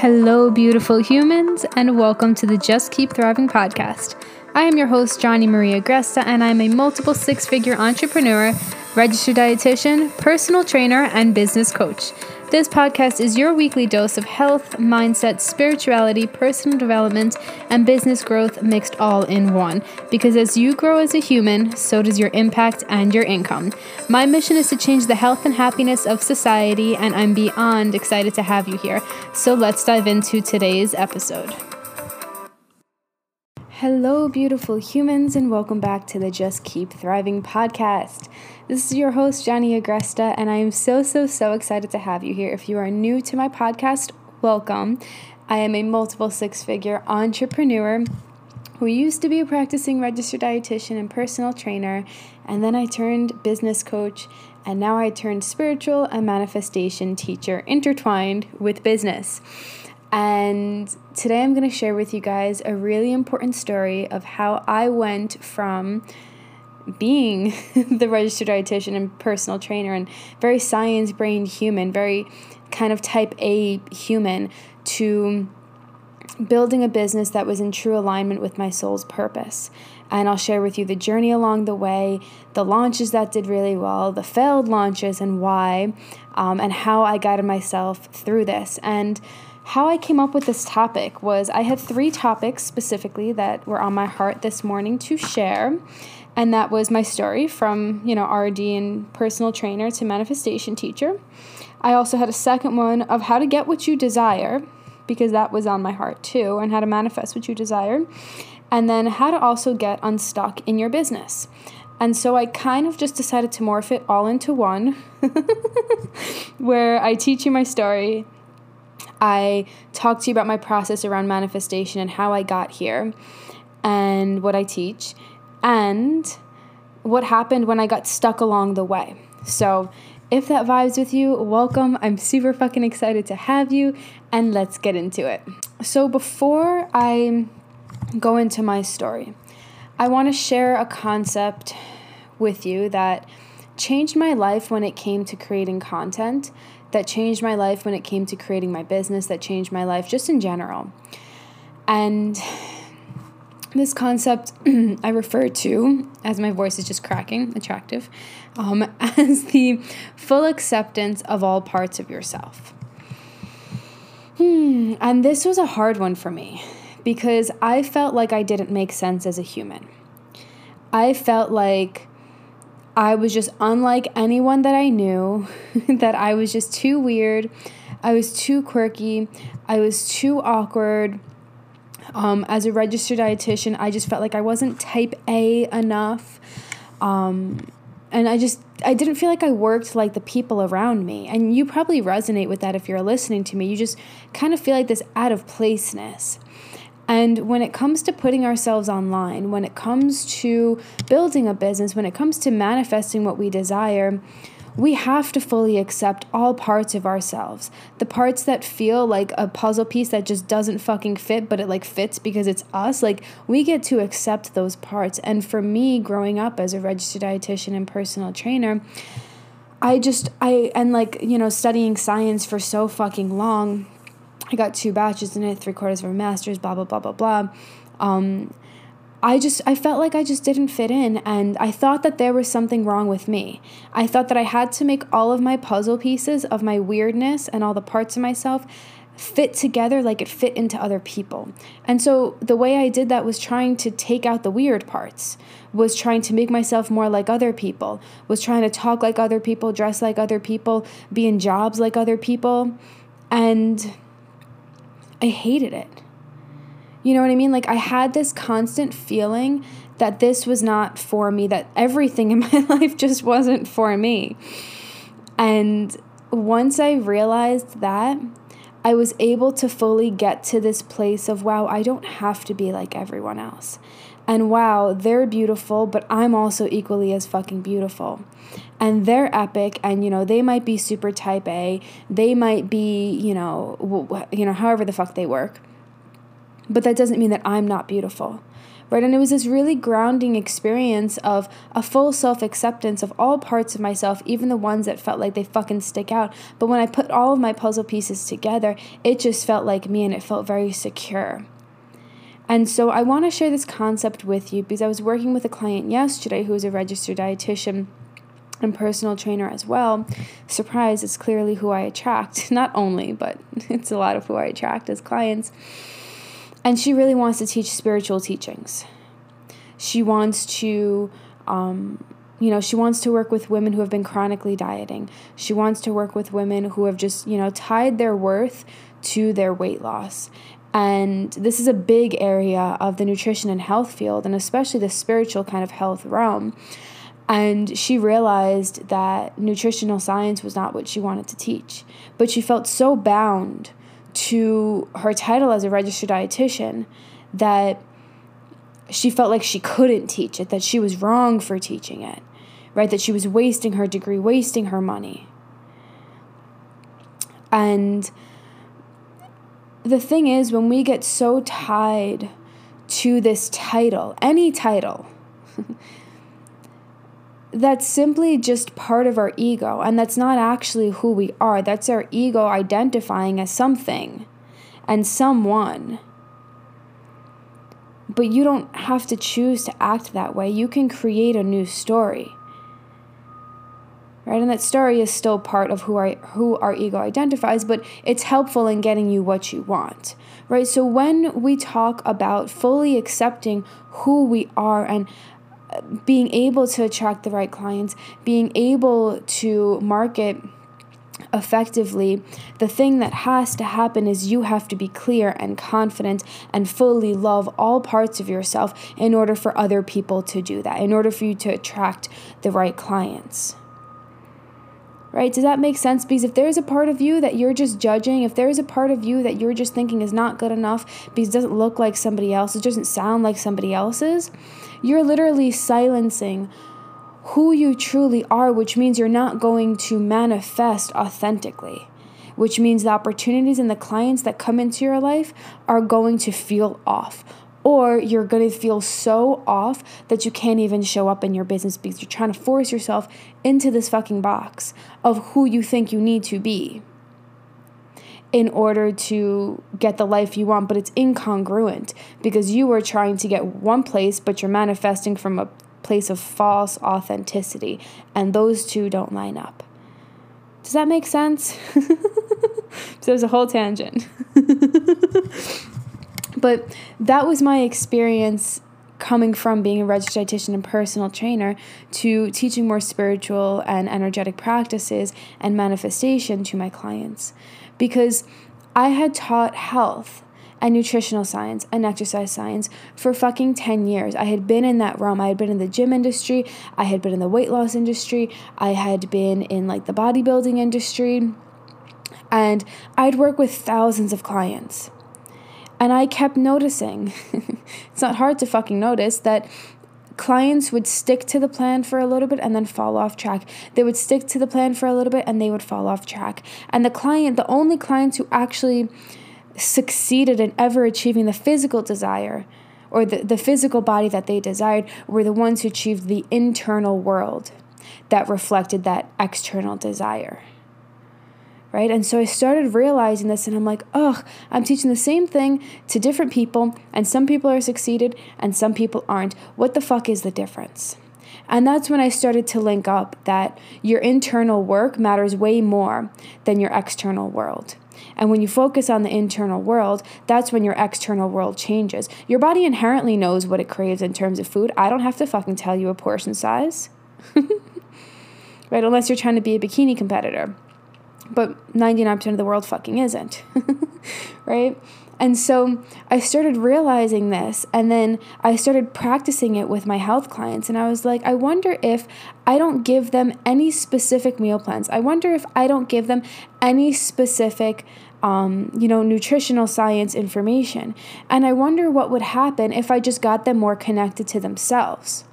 Hello, beautiful humans, and welcome to the Just Keep Thriving podcast. I am your host, Johnny Maria Agresta, and I'm a multiple six figure entrepreneur, registered dietitian, personal trainer, and business coach. This podcast is your weekly dose of health, mindset, spirituality, personal development, and business growth mixed all in one. Because as you grow as a human, so does your impact and your income. My mission is to change the health and happiness of society, and I'm beyond excited to have you here. So let's dive into today's episode. Hello, beautiful humans, and welcome back to the Just Keep Thriving podcast. This is your host, Johnny Agresta, and I am so, so, so excited to have you here. If you are new to my podcast, welcome. I am a multiple six figure entrepreneur who used to be a practicing registered dietitian and personal trainer, and then I turned business coach, and now I turned spiritual and manifestation teacher intertwined with business. And today I'm going to share with you guys a really important story of how I went from being the registered dietitian and personal trainer and very science brained human, very kind of type A human, to building a business that was in true alignment with my soul's purpose. And I'll share with you the journey along the way, the launches that did really well, the failed launches, and why, um, and how I guided myself through this. And how I came up with this topic was I had three topics specifically that were on my heart this morning to share. And that was my story from, you know, RD and personal trainer to manifestation teacher. I also had a second one of how to get what you desire, because that was on my heart too, and how to manifest what you desire. And then how to also get unstuck in your business. And so I kind of just decided to morph it all into one, where I teach you my story, I talk to you about my process around manifestation and how I got here and what I teach and what happened when I got stuck along the way. So, if that vibes with you, welcome. I'm super fucking excited to have you and let's get into it. So, before I go into my story, I want to share a concept with you that changed my life when it came to creating content that changed my life when it came to creating my business, that changed my life just in general. And this concept I refer to, as my voice is just cracking, attractive, um, as the full acceptance of all parts of yourself. Hmm, and this was a hard one for me because I felt like I didn't make sense as a human. I felt like I was just unlike anyone that I knew, that I was just too weird. I was too quirky. I was too awkward. Um, as a registered dietitian, I just felt like I wasn't type A enough. Um, and I just, I didn't feel like I worked like the people around me. And you probably resonate with that if you're listening to me. You just kind of feel like this out of placeness. And when it comes to putting ourselves online, when it comes to building a business, when it comes to manifesting what we desire, we have to fully accept all parts of ourselves. The parts that feel like a puzzle piece that just doesn't fucking fit, but it like fits because it's us. Like we get to accept those parts. And for me, growing up as a registered dietitian and personal trainer, I just, I, and like, you know, studying science for so fucking long, I got two batches in it, three quarters of a master's, blah, blah, blah, blah, blah. Um, I just, I felt like I just didn't fit in, and I thought that there was something wrong with me. I thought that I had to make all of my puzzle pieces of my weirdness and all the parts of myself fit together like it fit into other people. And so the way I did that was trying to take out the weird parts, was trying to make myself more like other people, was trying to talk like other people, dress like other people, be in jobs like other people. And I hated it. You know what I mean? Like I had this constant feeling that this was not for me, that everything in my life just wasn't for me. And once I realized that, I was able to fully get to this place of wow, I don't have to be like everyone else. And wow, they're beautiful, but I'm also equally as fucking beautiful. And they're epic and you know, they might be super type A. They might be, you know, you know, however the fuck they work. But that doesn't mean that I'm not beautiful. right? And it was this really grounding experience of a full self acceptance of all parts of myself, even the ones that felt like they fucking stick out. But when I put all of my puzzle pieces together, it just felt like me and it felt very secure. And so I want to share this concept with you because I was working with a client yesterday who is a registered dietitian and personal trainer as well. Surprise, it's clearly who I attract. Not only, but it's a lot of who I attract as clients. And she really wants to teach spiritual teachings. She wants to, um, you know, she wants to work with women who have been chronically dieting. She wants to work with women who have just, you know, tied their worth to their weight loss. And this is a big area of the nutrition and health field, and especially the spiritual kind of health realm. And she realized that nutritional science was not what she wanted to teach. But she felt so bound to her title as a registered dietitian that she felt like she couldn't teach it, that she was wrong for teaching it, right? That she was wasting her degree, wasting her money. And the thing is, when we get so tied to this title, any title, that's simply just part of our ego, and that's not actually who we are. That's our ego identifying as something and someone. But you don't have to choose to act that way. You can create a new story. Right? And that story is still part of who our who our ego identifies, but it's helpful in getting you what you want. Right? So when we talk about fully accepting who we are and uh, being able to attract the right clients, being able to market effectively, the thing that has to happen is you have to be clear and confident and fully love all parts of yourself in order for other people to do that, in order for you to attract the right clients. Right? Does that make sense? Because if there's a part of you that you're just judging, if there's a part of you that you're just thinking is not good enough because it doesn't look like somebody else, it doesn't sound like somebody else's, you're literally silencing who you truly are, which means you're not going to manifest authentically, which means the opportunities and the clients that come into your life are going to feel off. Or you're going to feel so off that you can't even show up in your business because you're trying to force yourself into this fucking box of who you think you need to be in order to get the life you want, but it's incongruent because you are trying to get one place, but you're manifesting from a place of false authenticity, and those two don't line up. Does that make sense? so there's a whole tangent. but that was my experience coming from being a registered dietitian and personal trainer to teaching more spiritual and energetic practices and manifestation to my clients because I had taught health and nutritional science and exercise science for fucking 10 years. I had been in that realm. I had been in the gym industry, I had been in the weight loss industry, I had been in like the bodybuilding industry, and I'd work with thousands of clients. And I kept noticing, it's not hard to fucking notice that clients would stick to the plan for a little bit and then fall off track. They would stick to the plan for a little bit and they would fall off track. And the client, the only clients who actually succeeded in ever achieving the physical desire or the, the physical body that they desired were the ones who achieved the internal world that reflected that external desire right? And so I started realizing this, and I'm like, ugh, I'm teaching the same thing to different people, and some people are succeeded and some people aren't. What the fuck is the difference? And that's when I started to link up that your internal work matters way more than your external world. And when you focus on the internal world, that's when your external world changes. Your body inherently knows what it craves in terms of food. I don't have to fucking tell you a portion size. right? Unless you're trying to be a bikini competitor but 99% of the world fucking isn't. right? And so I started realizing this, and then I started practicing it with my health clients. And I was like, I wonder if I don't give them any specific meal plans. I wonder if I don't give them any specific, um, you know, nutritional science information. And I wonder what would happen if I just got them more connected to themselves.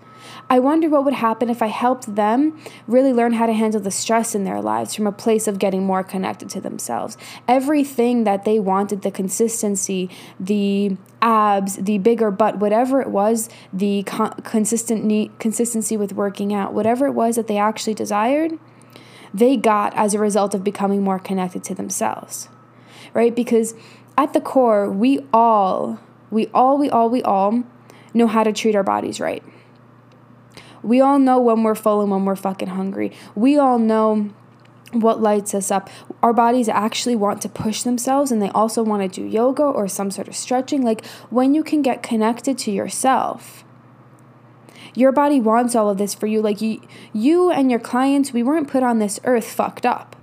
I wonder what would happen if I helped them really learn how to handle the stress in their lives from a place of getting more connected to themselves. Everything that they wanted, the consistency, the abs, the bigger butt, whatever it was, the con- consistent need, consistency with working out, whatever it was that they actually desired, they got as a result of becoming more connected to themselves. Right? Because at the core, we all, we all, we all, we all know how to treat our bodies right. We all know when we're full and when we're fucking hungry. We all know what lights us up. Our bodies actually want to push themselves and they also want to do yoga or some sort of stretching. Like when you can get connected to yourself, your body wants all of this for you. Like you, you and your clients, we weren't put on this earth fucked up.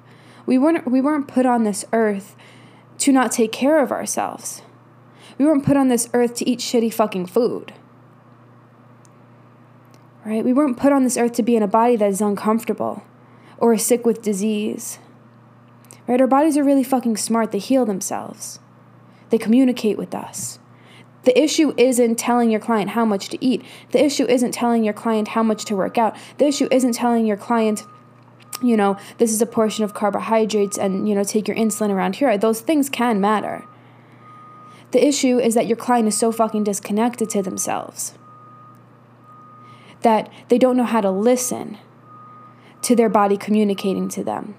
We weren't we weren't put on this earth to not take care of ourselves. We weren't put on this earth to eat shitty fucking food. Right? We weren't put on this earth to be in a body that is uncomfortable or sick with disease. Right? Our bodies are really fucking smart. They heal themselves. They communicate with us. The issue isn't telling your client how much to eat. The issue isn't telling your client how much to work out. The issue isn't telling your client, you know, this is a portion of carbohydrates and, you know, take your insulin around here. Those things can matter. The issue is that your client is so fucking disconnected to themselves that they don't know how to listen to their body communicating to them.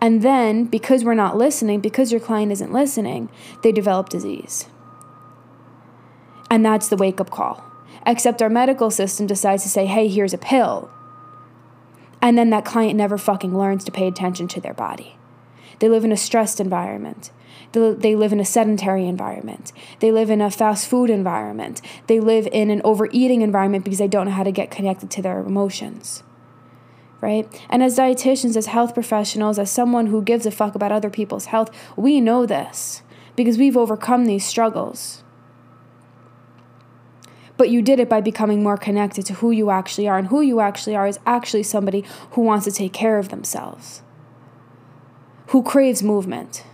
And then, because we're not listening, because your client isn't listening, they develop disease. And that's the wake up call. Except our medical system decides to say, hey, here's a pill. And then that client never fucking learns to pay attention to their body. They live in a stressed environment. They live in a sedentary environment. They live in a fast food environment. They live in an overeating environment because they don't know how to get connected to their emotions. Right? And as dietitians, as health professionals, as someone who gives a fuck about other people's health, we know this because we've overcome these struggles. But you did it by becoming more connected to who you actually are. And who you actually are is actually somebody who wants to take care of themselves, who craves movement,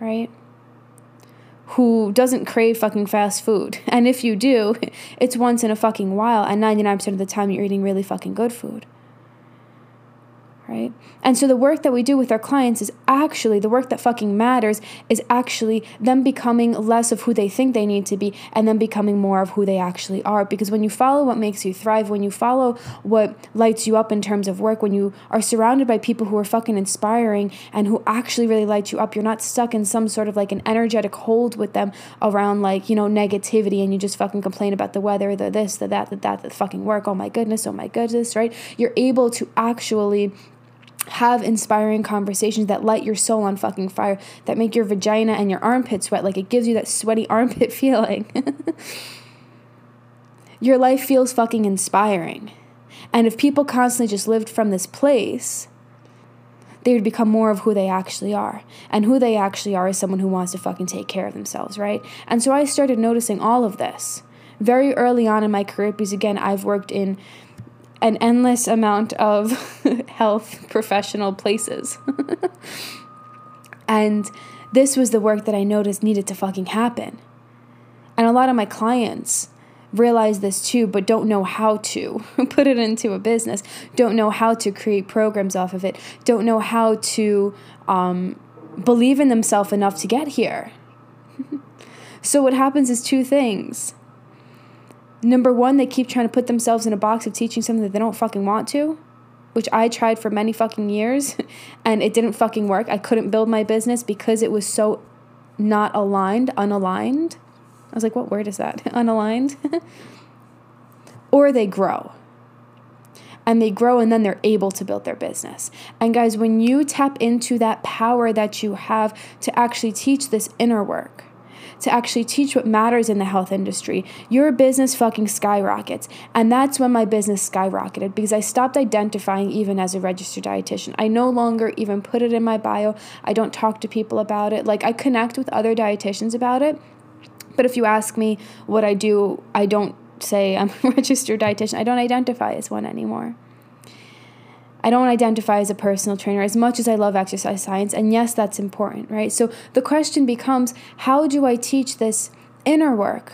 right? Who doesn't crave fucking fast food. And if you do, it's once in a fucking while. And 99% of the time, you're eating really fucking good food right? And so the work that we do with our clients is actually the work that fucking matters is actually them becoming less of who they think they need to be and then becoming more of who they actually are. Because when you follow what makes you thrive, when you follow what lights you up in terms of work, when you are surrounded by people who are fucking inspiring and who actually really light you up, you're not stuck in some sort of like an energetic hold with them around like, you know, negativity and you just fucking complain about the weather, the this, the that, the that, the fucking work. Oh my goodness, oh my goodness, right? You're able to actually have inspiring conversations that light your soul on fucking fire, that make your vagina and your armpit sweat. Like it gives you that sweaty armpit feeling. your life feels fucking inspiring. And if people constantly just lived from this place, they would become more of who they actually are. And who they actually are is someone who wants to fucking take care of themselves, right? And so I started noticing all of this very early on in my career because, again, I've worked in an endless amount of health professional places. and this was the work that I noticed needed to fucking happen. And a lot of my clients realize this too, but don't know how to put it into a business, don't know how to create programs off of it, don't know how to um, believe in themselves enough to get here. so, what happens is two things Number one, they keep trying to put themselves in a box of teaching something that they don't fucking want to, which I tried for many fucking years and it didn't fucking work. I couldn't build my business because it was so not aligned, unaligned. I was like, what word is that? unaligned? or they grow. And they grow and then they're able to build their business. And guys, when you tap into that power that you have to actually teach this inner work, to actually teach what matters in the health industry, your business fucking skyrockets. And that's when my business skyrocketed because I stopped identifying even as a registered dietitian. I no longer even put it in my bio. I don't talk to people about it. Like I connect with other dietitians about it. But if you ask me what I do, I don't say I'm a registered dietitian. I don't identify as one anymore. I don't identify as a personal trainer as much as I love exercise science. And yes, that's important, right? So the question becomes how do I teach this inner work?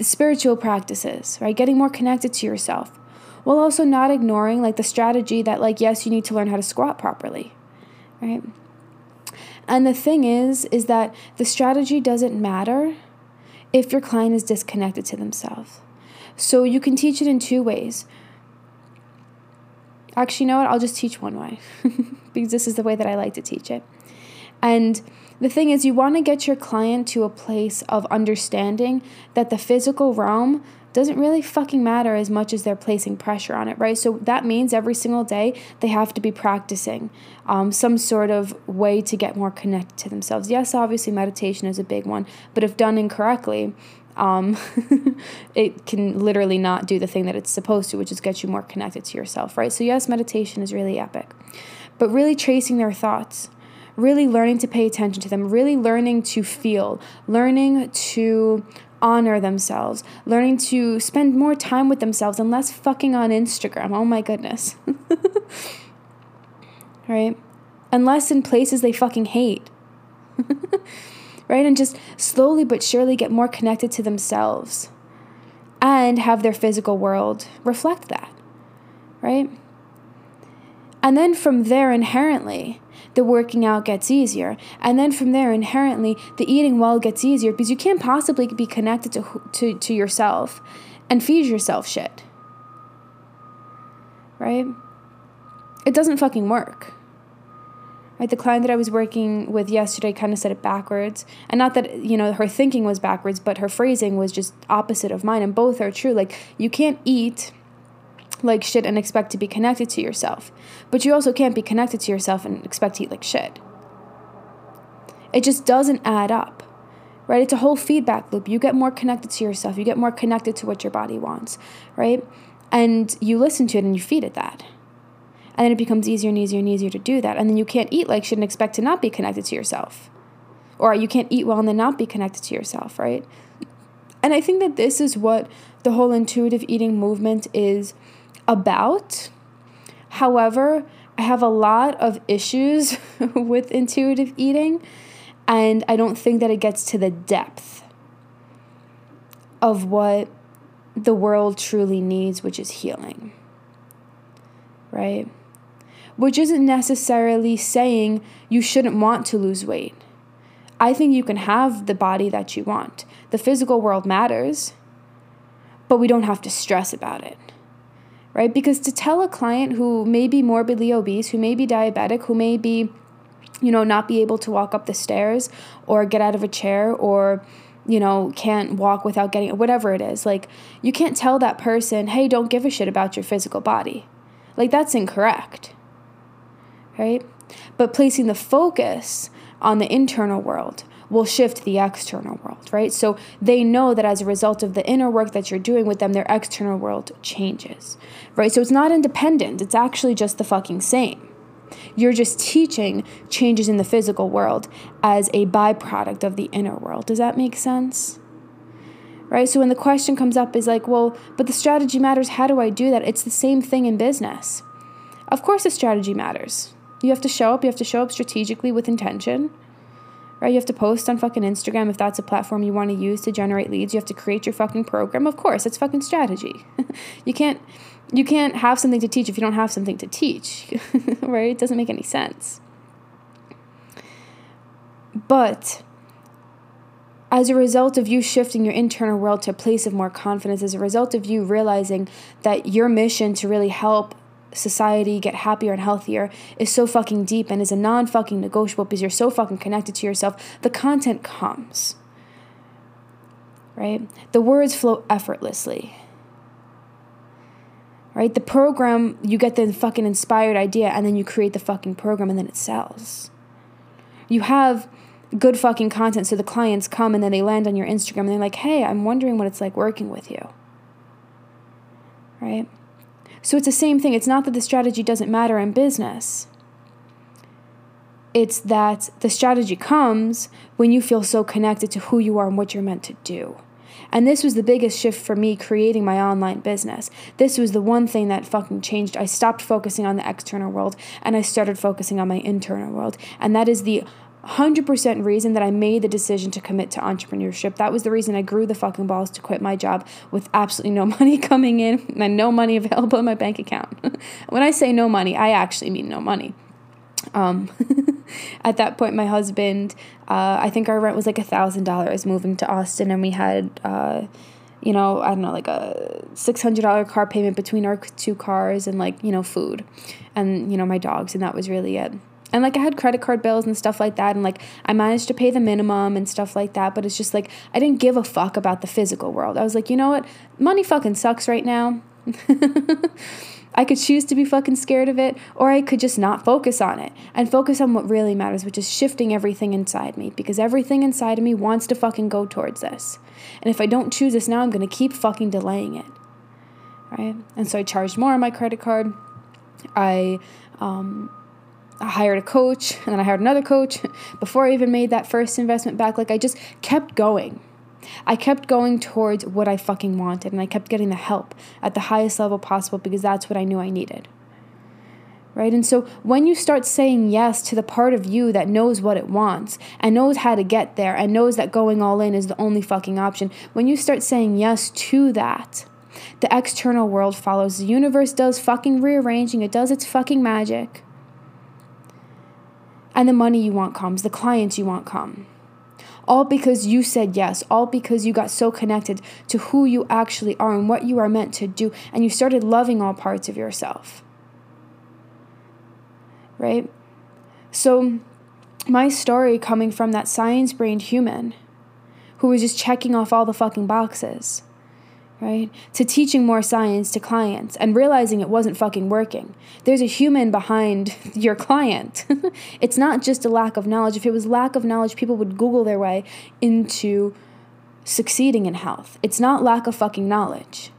the spiritual practices, right? Getting more connected to yourself while also not ignoring like the strategy that like yes, you need to learn how to squat properly, right? And the thing is is that the strategy doesn't matter if your client is disconnected to themselves. So you can teach it in two ways. Actually, you know what? I'll just teach one way because this is the way that I like to teach it. And the thing is, you want to get your client to a place of understanding that the physical realm doesn't really fucking matter as much as they're placing pressure on it, right? So that means every single day they have to be practicing um, some sort of way to get more connected to themselves. Yes, obviously, meditation is a big one, but if done incorrectly, um, it can literally not do the thing that it's supposed to, which is get you more connected to yourself, right? So, yes, meditation is really epic, but really tracing their thoughts really learning to pay attention to them, really learning to feel, learning to honor themselves, learning to spend more time with themselves and less fucking on Instagram. Oh my goodness. right? Unless in places they fucking hate. right? And just slowly but surely get more connected to themselves and have their physical world reflect that. Right? And then from there, inherently, the working out gets easier. And then from there, inherently, the eating well gets easier because you can't possibly be connected to, to, to yourself and feed yourself shit. Right? It doesn't fucking work. Right, the client that I was working with yesterday kind of said it backwards. And not that, you know, her thinking was backwards, but her phrasing was just opposite of mine. And both are true. Like, you can't eat like shit and expect to be connected to yourself. But you also can't be connected to yourself and expect to eat like shit. It just doesn't add up. Right? It's a whole feedback loop. You get more connected to yourself. You get more connected to what your body wants, right? And you listen to it and you feed it that. And then it becomes easier and easier and easier to do that. And then you can't eat like shit and expect to not be connected to yourself. Or you can't eat well and then not be connected to yourself, right? And I think that this is what the whole intuitive eating movement is about. However, I have a lot of issues with intuitive eating, and I don't think that it gets to the depth of what the world truly needs, which is healing. Right? Which isn't necessarily saying you shouldn't want to lose weight. I think you can have the body that you want. The physical world matters, but we don't have to stress about it right? Because to tell a client who may be morbidly obese, who may be diabetic, who may be, you know, not be able to walk up the stairs or get out of a chair or, you know, can't walk without getting whatever it is, like, you can't tell that person, hey, don't give a shit about your physical body. Like, that's incorrect, right? But placing the focus on the internal world, will shift the external world, right? So they know that as a result of the inner work that you're doing with them, their external world changes, right? So it's not independent, it's actually just the fucking same. You're just teaching changes in the physical world as a byproduct of the inner world. Does that make sense? Right? So when the question comes up is like, well, but the strategy matters. How do I do that? It's the same thing in business. Of course, the strategy matters. You have to show up, you have to show up strategically with intention right? You have to post on fucking Instagram if that's a platform you want to use to generate leads. You have to create your fucking program. Of course, it's fucking strategy. you can't you can't have something to teach if you don't have something to teach, right? It doesn't make any sense. But as a result of you shifting your internal world to a place of more confidence, as a result of you realizing that your mission to really help society get happier and healthier is so fucking deep and is a non fucking negotiable because you're so fucking connected to yourself, the content comes. Right? The words flow effortlessly. Right? The program, you get the fucking inspired idea and then you create the fucking program and then it sells. You have good fucking content so the clients come and then they land on your Instagram and they're like, hey, I'm wondering what it's like working with you. Right? So it's the same thing. It's not that the strategy doesn't matter in business. It's that the strategy comes when you feel so connected to who you are and what you're meant to do. And this was the biggest shift for me creating my online business. This was the one thing that fucking changed. I stopped focusing on the external world and I started focusing on my internal world. And that is the 100% reason that I made the decision to commit to entrepreneurship. That was the reason I grew the fucking balls to quit my job with absolutely no money coming in and no money available in my bank account. when I say no money, I actually mean no money. Um, at that point, my husband, uh, I think our rent was like a thousand dollars moving to Austin, and we had, uh, you know, I don't know, like a six hundred dollar car payment between our two cars, and like you know, food, and you know, my dogs, and that was really it and like I had credit card bills and stuff like that and like I managed to pay the minimum and stuff like that but it's just like I didn't give a fuck about the physical world. I was like, "You know what? Money fucking sucks right now." I could choose to be fucking scared of it or I could just not focus on it and focus on what really matters, which is shifting everything inside me because everything inside of me wants to fucking go towards this. And if I don't choose this now, I'm to keep fucking delaying it. Right? And so I charged more on my credit card. I um I hired a coach and then I hired another coach before I even made that first investment back. Like I just kept going. I kept going towards what I fucking wanted and I kept getting the help at the highest level possible because that's what I knew I needed. Right? And so when you start saying yes to the part of you that knows what it wants and knows how to get there and knows that going all in is the only fucking option, when you start saying yes to that, the external world follows. The universe does fucking rearranging, it does its fucking magic and the money you want comes, the clients you want come. All because you said yes, all because you got so connected to who you actually are and what you are meant to do, and you started loving all parts of yourself. Right? So, my story coming from that science brained human who was just checking off all the fucking boxes right? To teaching more science to clients and realizing it wasn't fucking working. There's a human behind your client. it's not just a lack of knowledge. If it was lack of knowledge, people would Google their way into succeeding in health. It's not lack of fucking knowledge.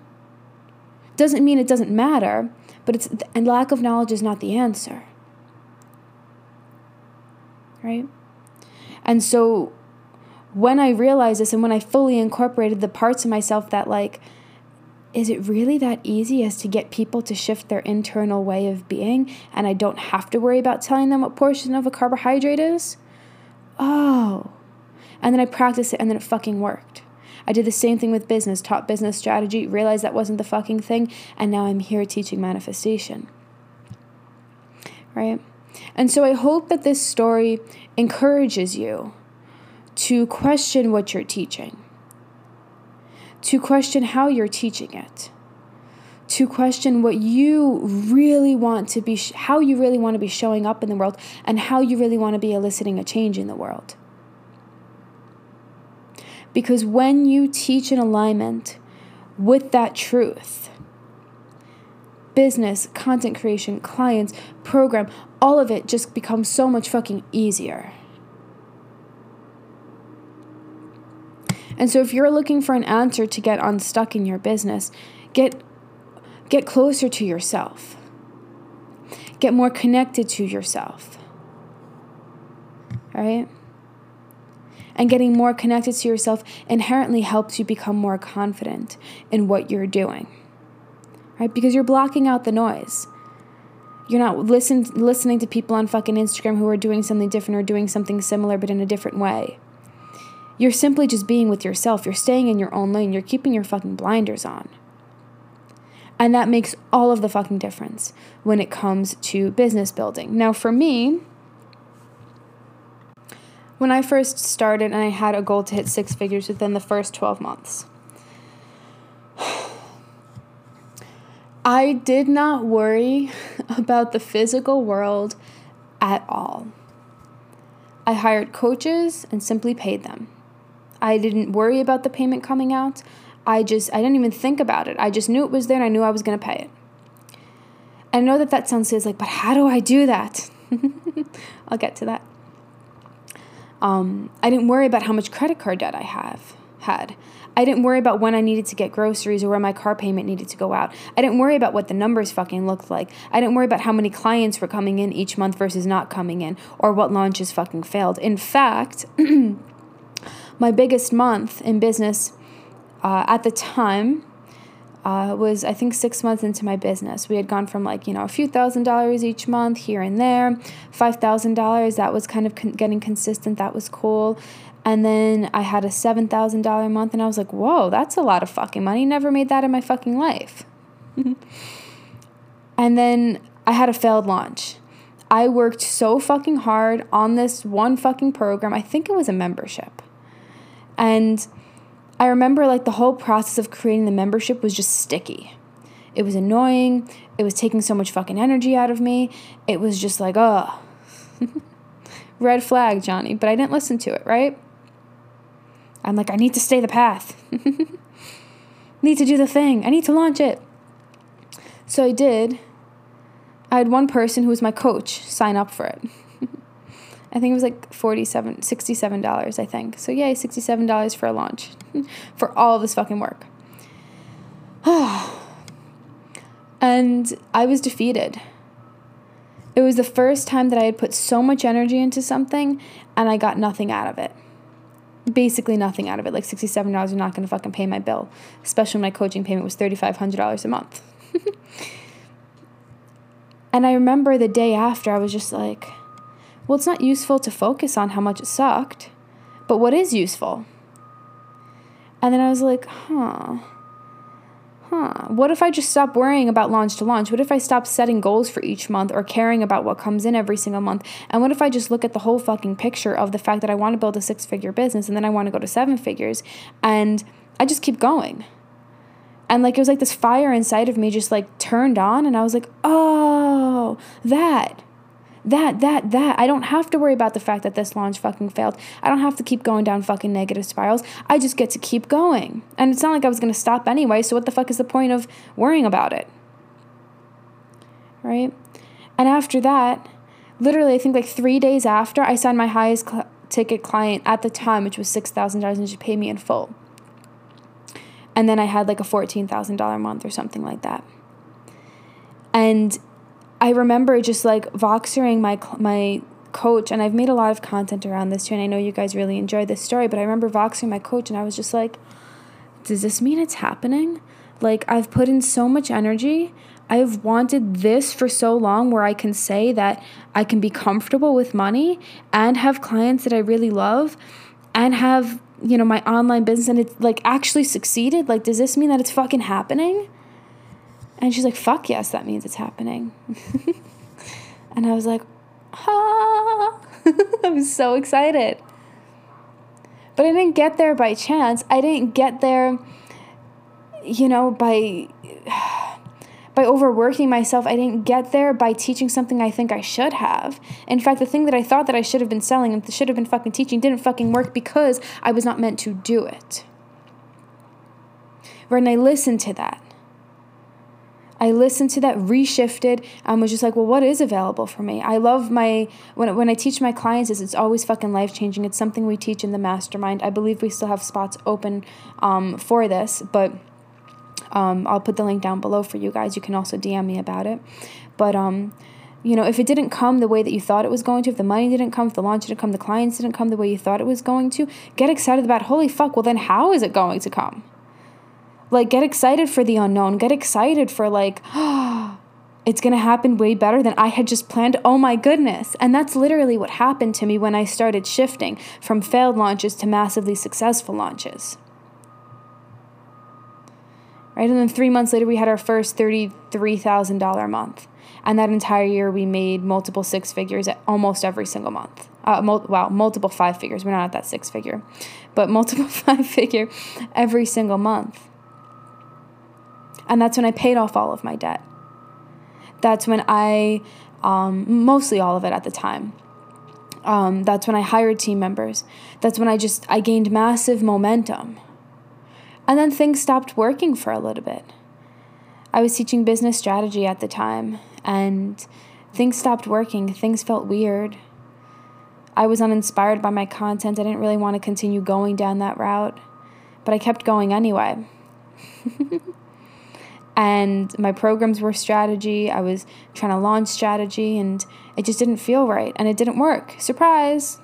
Doesn't mean it doesn't matter, but it's and lack of knowledge is not the answer. Right? And so when I realized this and when I fully incorporated the parts of myself that, like, is it really that easy as to get people to shift their internal way of being and I don't have to worry about telling them what portion of a carbohydrate is? Oh. And then I practiced it and then it fucking worked. I did the same thing with business, taught business strategy, realized that wasn't the fucking thing, and now I'm here teaching manifestation. Right? And so I hope that this story encourages you to question what you're teaching, to question how you're teaching it, to question what you really want to be, how you really want to be showing up in the world, and how you really want to be eliciting a change in the world. Because when you teach in alignment with that truth, business, content creation, clients, program, all of it just becomes so much fucking easier. And so if you're looking for an answer to get unstuck in your business, get get closer to yourself. Get more connected to yourself. Right? And getting more connected to yourself inherently helps you become more confident in what you're doing. Right? Because you're blocking out the noise. You're not listen, listening to people on fucking Instagram who are doing something different or doing something similar but in a different way. You're simply just being with yourself. You're staying in your own lane. You're keeping your fucking blinders on. And that makes all of the fucking difference when it comes to business building. Now, for me, when I first started and I had a goal to hit six figures within the first 12 months, I did not worry about the physical world at all. I hired coaches and simply paid them. I didn't worry about the payment coming out. I just, I didn't even think about it. I just knew it was there and I knew I was going to pay it. I know that that sounds silly, like, but how do I do that? I'll get to that. Um, I didn't worry about how much credit card debt I have had. I didn't worry about when I needed to get groceries or where my car payment needed to go out. I didn't worry about what the numbers fucking looked like. I didn't worry about how many clients were coming in each month versus not coming in or what launches fucking failed. In fact, my biggest month in business uh, at the time uh, was I think six months into my business. We had gone from like you know a few thousand dollars each month here and there, five thousand dollars. That was kind of con- getting consistent. That was cool. And then I had a seven thousand dollar month, and I was like, whoa, that's a lot of fucking money. Never made that in my fucking life. and then I had a failed launch. I worked so fucking hard on this one fucking program. I think it was a membership. And I remember like the whole process of creating the membership was just sticky. It was annoying. It was taking so much fucking energy out of me. It was just like, oh, red flag, Johnny. But I didn't listen to it, right? I'm like, I need to stay the path. need to do the thing. I need to launch it. So I did. I had one person who was my coach sign up for it. I think it was like 47 $67, I think. So yay, $67 for a launch. for all this fucking work. and I was defeated. It was the first time that I had put so much energy into something and I got nothing out of it. Basically nothing out of it. Like $67 are not going to fucking pay my bill, especially when my coaching payment was $3500 a month. and I remember the day after I was just like, well, it's not useful to focus on how much it sucked, but what is useful? And then I was like, huh. Huh. What if I just stop worrying about launch to launch? What if I stop setting goals for each month or caring about what comes in every single month? And what if I just look at the whole fucking picture of the fact that I want to build a six figure business and then I want to go to seven figures and I just keep going? And like it was like this fire inside of me just like turned on and I was like, oh, that that, that, that. I don't have to worry about the fact that this launch fucking failed. I don't have to keep going down fucking negative spirals. I just get to keep going. And it's not like I was going to stop anyway, so what the fuck is the point of worrying about it? Right? And after that, literally, I think like three days after, I signed my highest cl- ticket client at the time, which was $6,000, and she paid me in full. And then I had like a $14,000 month or something like that. And I remember just like Voxering my my coach, and I've made a lot of content around this too, and I know you guys really enjoyed this story, but I remember Voxering my coach, and I was just like, does this mean it's happening? Like, I've put in so much energy. I've wanted this for so long where I can say that I can be comfortable with money and have clients that I really love and have, you know, my online business and it's like actually succeeded. Like, does this mean that it's fucking happening? And she's like, fuck yes, that means it's happening. and I was like, ah. I was so excited. But I didn't get there by chance. I didn't get there, you know, by by overworking myself. I didn't get there by teaching something I think I should have. In fact, the thing that I thought that I should have been selling and should have been fucking teaching didn't fucking work because I was not meant to do it. When I listened to that, I listened to that, reshifted, and was just like, well, what is available for me? I love my when when I teach my clients is it's always fucking life changing. It's something we teach in the mastermind. I believe we still have spots open um, for this, but um, I'll put the link down below for you guys. You can also DM me about it. But um, you know, if it didn't come the way that you thought it was going to, if the money didn't come, if the launch didn't come, the clients didn't come the way you thought it was going to, get excited about holy fuck, well then how is it going to come? Like, get excited for the unknown. Get excited for, like, it's going to happen way better than I had just planned. Oh my goodness. And that's literally what happened to me when I started shifting from failed launches to massively successful launches. Right? And then three months later, we had our first $33,000 month. And that entire year, we made multiple six figures at almost every single month. Uh, mul- wow, multiple five figures. We're not at that six figure, but multiple five figure every single month. And that's when I paid off all of my debt. That's when I, um, mostly all of it at the time. Um, that's when I hired team members. That's when I just I gained massive momentum. And then things stopped working for a little bit. I was teaching business strategy at the time, and things stopped working. Things felt weird. I was uninspired by my content. I didn't really want to continue going down that route, but I kept going anyway. and my programs were strategy. I was trying to launch strategy, and it just didn't feel right, and it didn't work. Surprise!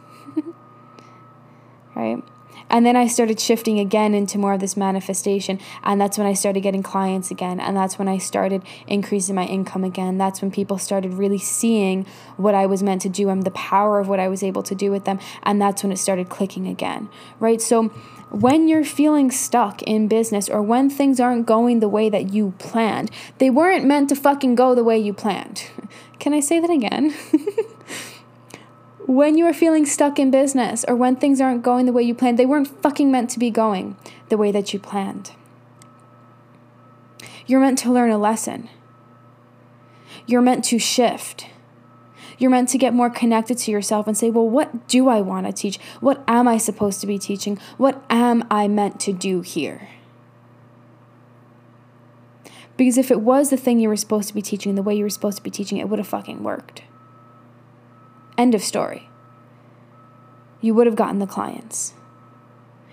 right? And then I started shifting again into more of this manifestation. And that's when I started getting clients again. And that's when I started increasing my income again. That's when people started really seeing what I was meant to do and the power of what I was able to do with them. And that's when it started clicking again, right? So when you're feeling stuck in business or when things aren't going the way that you planned, they weren't meant to fucking go the way you planned. Can I say that again? when you are feeling stuck in business or when things aren't going the way you planned, they weren't fucking meant to be going the way that you planned. You're meant to learn a lesson. You're meant to shift. You're meant to get more connected to yourself and say, well, what do I want to teach? What am I supposed to be teaching? What am I meant to do here? Because if it was the thing you were supposed to be teaching, the way you were supposed to be teaching, it would have fucking worked. End of story. You would have gotten the clients.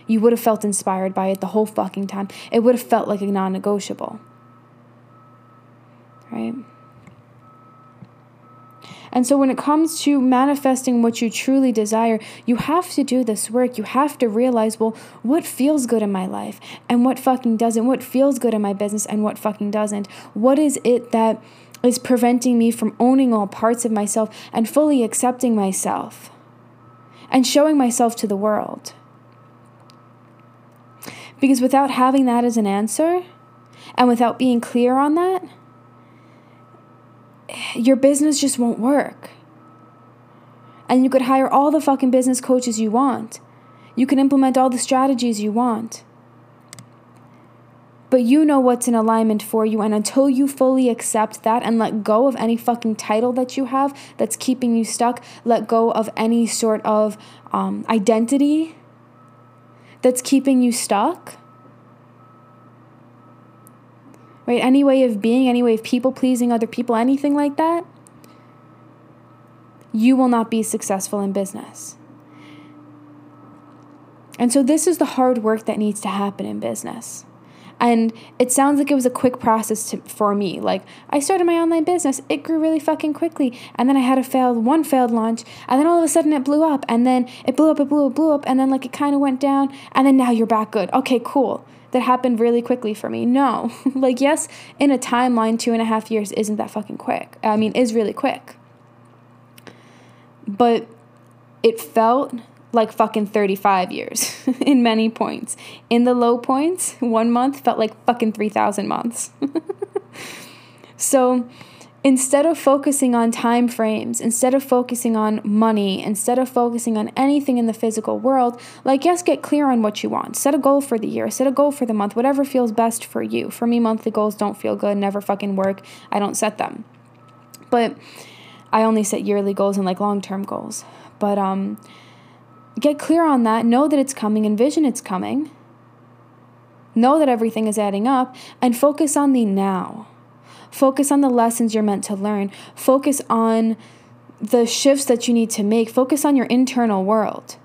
You would have felt inspired by it the whole fucking time. It would have felt like a non negotiable. Right? And so, when it comes to manifesting what you truly desire, you have to do this work. You have to realize, well, what feels good in my life and what fucking doesn't? What feels good in my business and what fucking doesn't? What is it that is preventing me from owning all parts of myself and fully accepting myself and showing myself to the world. Because without having that as an answer and without being clear on that, your business just won't work. And you could hire all the fucking business coaches you want. You can implement all the strategies you want but you know what's in alignment for you. And until you fully accept that and let go of any fucking title that you have that's keeping you stuck, let go of any sort of um, identity that's keeping you stuck. Right? Any way of being, any way of people pleasing other people, anything like that, you will not be successful in business. And so, this is the hard work that needs to happen in business. And it sounds like it was a quick process to, for me. Like I started my online business, it grew really fucking quickly, and then I had a failed one failed launch, and then all of a sudden it blew up, and then it blew up, it blew up, blew up, and then like it kind of went down, and then now you're back good. Okay, cool. That happened really quickly for me. No, like yes, in a timeline, two and a half years isn't that fucking quick. I mean, is really quick. But it felt like fucking 35 years in many points. In the low points, one month felt like fucking 3,000 months. so instead of focusing on time frames, instead of focusing on money, instead of focusing on anything in the physical world, like, yes, get clear on what you want. Set a goal for the year, set a goal for the month, whatever feels best for you. For me, monthly goals don't feel good, never fucking work. I don't set them. But I only set yearly goals and like long term goals. But, um, Get clear on that. Know that it's coming. Envision it's coming. Know that everything is adding up and focus on the now. Focus on the lessons you're meant to learn. Focus on the shifts that you need to make. Focus on your internal world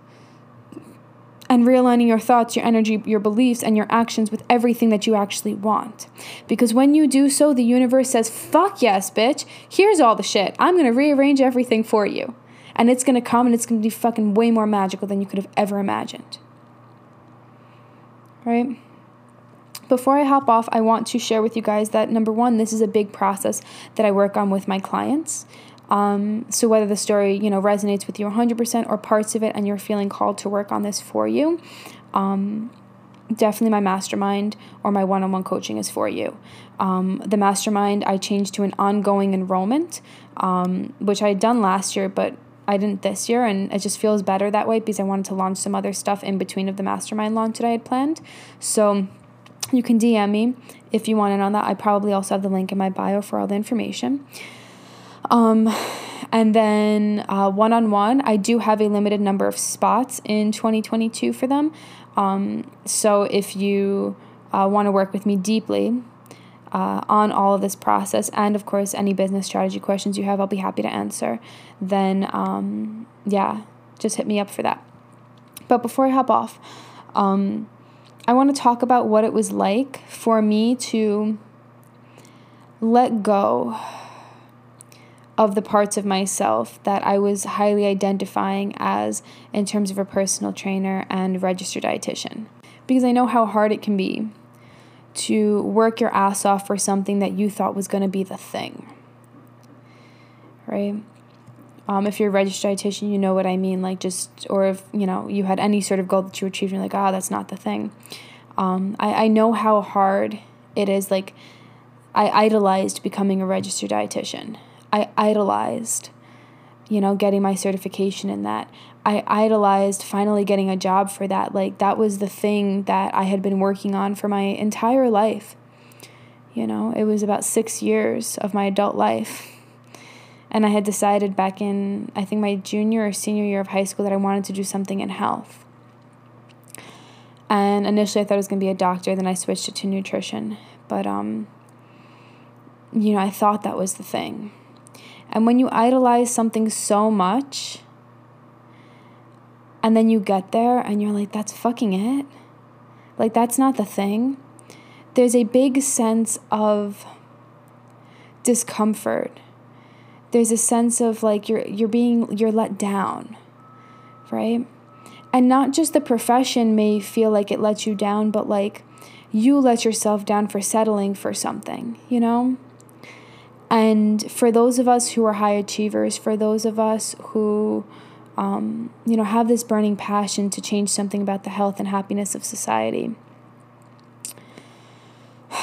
and realigning your thoughts, your energy, your beliefs, and your actions with everything that you actually want. Because when you do so, the universe says, fuck yes, bitch, here's all the shit. I'm gonna rearrange everything for you and it's gonna come and it's gonna be fucking way more magical than you could have ever imagined. Right? Before I hop off, I want to share with you guys that number one, this is a big process that I work on with my clients. Um, so whether the story you know resonates with you 100% or parts of it, and you're feeling called to work on this for you, um, definitely my mastermind or my one-on-one coaching is for you. Um, the mastermind I changed to an ongoing enrollment, um, which I had done last year, but I didn't this year, and it just feels better that way because I wanted to launch some other stuff in between of the mastermind launch that I had planned. So you can DM me if you want in on that. I probably also have the link in my bio for all the information. Um, and then one on one, I do have a limited number of spots in 2022 for them. Um, so if you uh, want to work with me deeply, uh, on all of this process, and of course, any business strategy questions you have, I'll be happy to answer. Then, um, yeah, just hit me up for that. But before I hop off, um, I want to talk about what it was like for me to let go of the parts of myself that I was highly identifying as in terms of a personal trainer and registered dietitian. Because I know how hard it can be to work your ass off for something that you thought was going to be the thing. Right? Um, if you're a registered dietitian, you know what I mean. Like just, or if you know you had any sort of goal that you achieved, and you're like, ah, oh, that's not the thing. Um, I I know how hard it is. Like, I idolized becoming a registered dietitian. I idolized, you know, getting my certification in that. I idolized finally getting a job for that. Like that was the thing that I had been working on for my entire life. You know, it was about six years of my adult life and I had decided back in, I think, my junior or senior year of high school that I wanted to do something in health. And initially I thought I was going to be a doctor, then I switched it to nutrition. But, um, you know, I thought that was the thing. And when you idolize something so much, and then you get there and you're like, that's fucking it. Like, that's not the thing. There's a big sense of discomfort there's a sense of like you're you're being you're let down right and not just the profession may feel like it lets you down but like you let yourself down for settling for something you know and for those of us who are high achievers for those of us who um, you know have this burning passion to change something about the health and happiness of society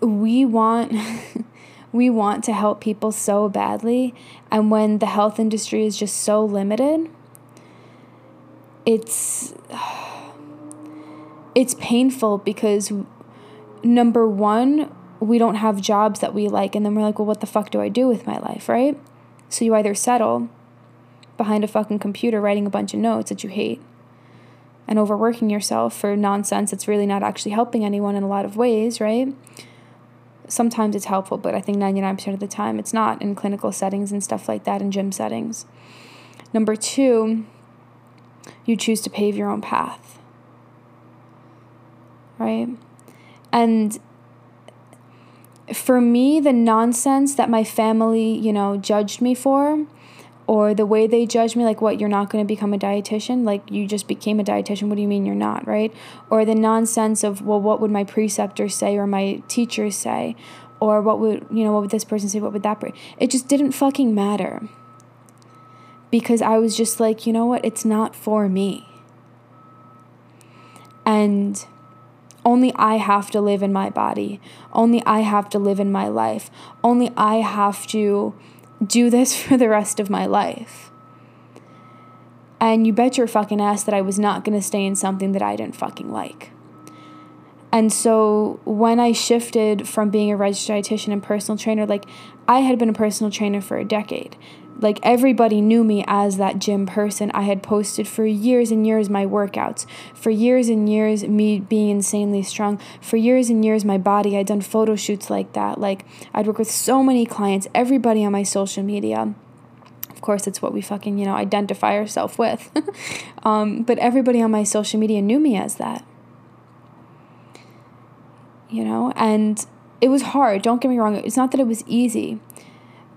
we want we want to help people so badly. And when the health industry is just so limited it's it's painful because number 1 we don't have jobs that we like and then we're like well what the fuck do I do with my life right so you either settle behind a fucking computer writing a bunch of notes that you hate and overworking yourself for nonsense that's really not actually helping anyone in a lot of ways right sometimes it's helpful, but I think 99% of the time it's not in clinical settings and stuff like that, in gym settings. Number two, you choose to pave your own path. Right? And for me, the nonsense that my family, you know, judged me for or the way they judge me like what you're not going to become a dietitian? Like you just became a dietitian. What do you mean you're not right? Or the nonsense of well what would my preceptor say or my teachers say? Or what would you know what would this person say? What would that be it just didn't fucking matter. Because i was just like you know what? It's not for me. And only I have to live in my body. Only I have to live in my life. Only I have to do this for the rest of my life. And you bet your fucking ass that I was not going to stay in something that I didn't fucking like. And so when I shifted from being a registered dietitian and personal trainer, like I had been a personal trainer for a decade like everybody knew me as that gym person. I had posted for years and years my workouts, for years and years me being insanely strong, for years and years my body. I'd done photo shoots like that. Like I'd work with so many clients, everybody on my social media. Of course, it's what we fucking, you know, identify ourselves with. um, but everybody on my social media knew me as that. You know, and it was hard. Don't get me wrong. It's not that it was easy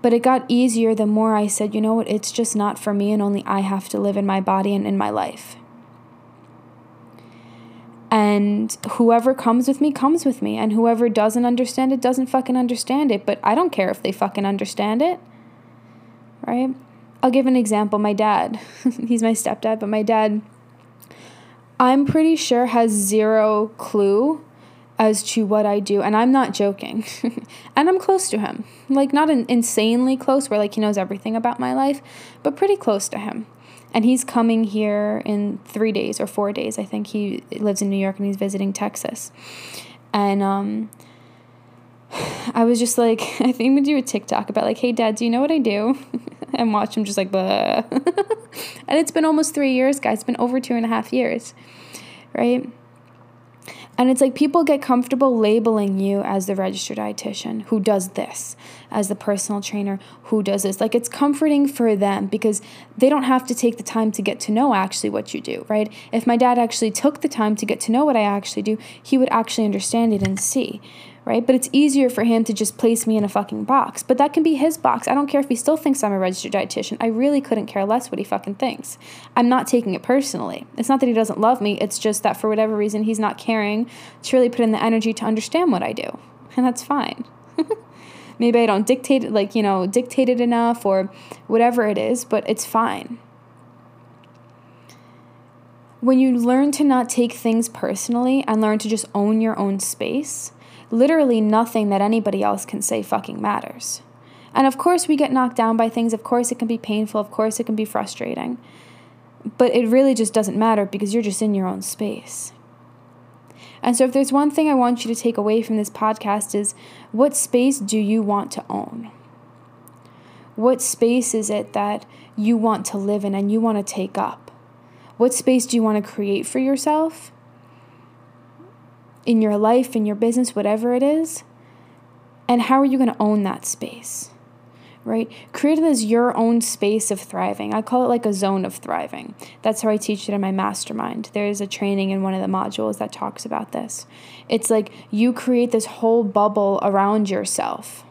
but it got easier the more I said, you know what, it's just not for me, and only I have to live in my body and in my life. And whoever comes with me comes with me, and whoever doesn't understand it doesn't fucking understand it. But I don't care if they fucking understand it. Right? I'll give an example. My dad, he's my stepdad, but my dad, I'm pretty sure, has zero clue as to what I do. And I'm not joking. and I'm close to him. Like, not in, insanely close, where like he knows everything about my life, but pretty close to him. And he's coming here in three days or four days. I think he lives in New York and he's visiting Texas. And um, I was just like, I think we do a TikTok about like, hey, dad, do you know what I do? and watch him just like, Bleh. and it's been almost three years, guys. It's been over two and a half years, right? And it's like people get comfortable labeling you as the registered dietitian who does this, as the personal trainer who does this. Like it's comforting for them because they don't have to take the time to get to know actually what you do, right? If my dad actually took the time to get to know what I actually do, he would actually understand it and see, right? But it's easier for him to just place me in a fucking box. But that can be his box. I don't care if he still thinks I'm a registered dietitian. I really couldn't care less what he fucking thinks. I'm not taking it personally. It's not that he doesn't love me, it's just that for whatever reason, he's not caring to really put in the energy to understand what I do. And that's fine. Maybe I don't dictate it, like, you know, dictate it enough or whatever it is, but it's fine. When you learn to not take things personally and learn to just own your own space, literally nothing that anybody else can say fucking matters. And of course, we get knocked down by things. Of course, it can be painful. Of course, it can be frustrating. But it really just doesn't matter because you're just in your own space. And so, if there's one thing I want you to take away from this podcast, is what space do you want to own? What space is it that you want to live in and you want to take up? What space do you want to create for yourself? In your life, in your business, whatever it is? And how are you going to own that space? Right? Create it as your own space of thriving. I call it like a zone of thriving. That's how I teach it in my mastermind. There's a training in one of the modules that talks about this. It's like you create this whole bubble around yourself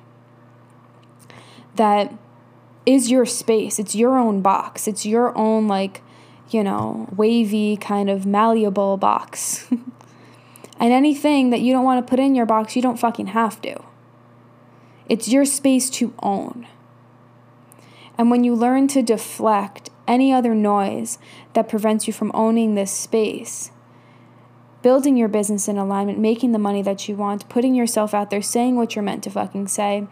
that is your space. It's your own box. It's your own, like, you know, wavy, kind of malleable box. And anything that you don't want to put in your box, you don't fucking have to. It's your space to own. And when you learn to deflect any other noise that prevents you from owning this space, building your business in alignment, making the money that you want, putting yourself out there, saying what you're meant to fucking say,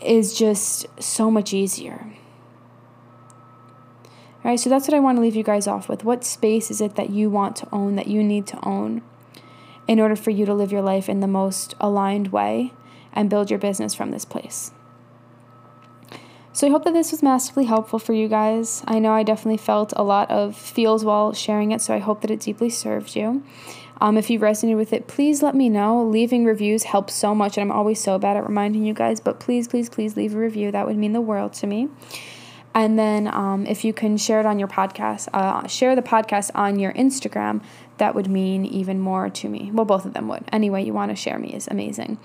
is just so much easier. All right, so that's what I want to leave you guys off with. What space is it that you want to own, that you need to own? In order for you to live your life in the most aligned way and build your business from this place. So I hope that this was massively helpful for you guys. I know I definitely felt a lot of feels while sharing it, so I hope that it deeply served you. Um, if you resonated with it, please let me know. Leaving reviews helps so much, and I'm always so bad at reminding you guys, but please, please, please leave a review. That would mean the world to me. And then um, if you can share it on your podcast, uh, share the podcast on your Instagram, that would mean even more to me. Well, both of them would. Any way you want to share me is amazing.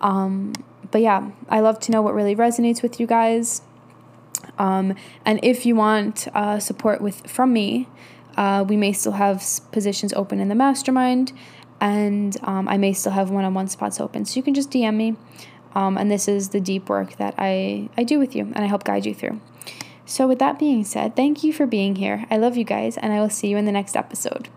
Um, but yeah, I love to know what really resonates with you guys. Um, and if you want uh, support with from me, uh, we may still have positions open in the mastermind, and um, I may still have one-on-one spots open. So you can just DM me. Um, and this is the deep work that I, I do with you and I help guide you through. So, with that being said, thank you for being here. I love you guys, and I will see you in the next episode.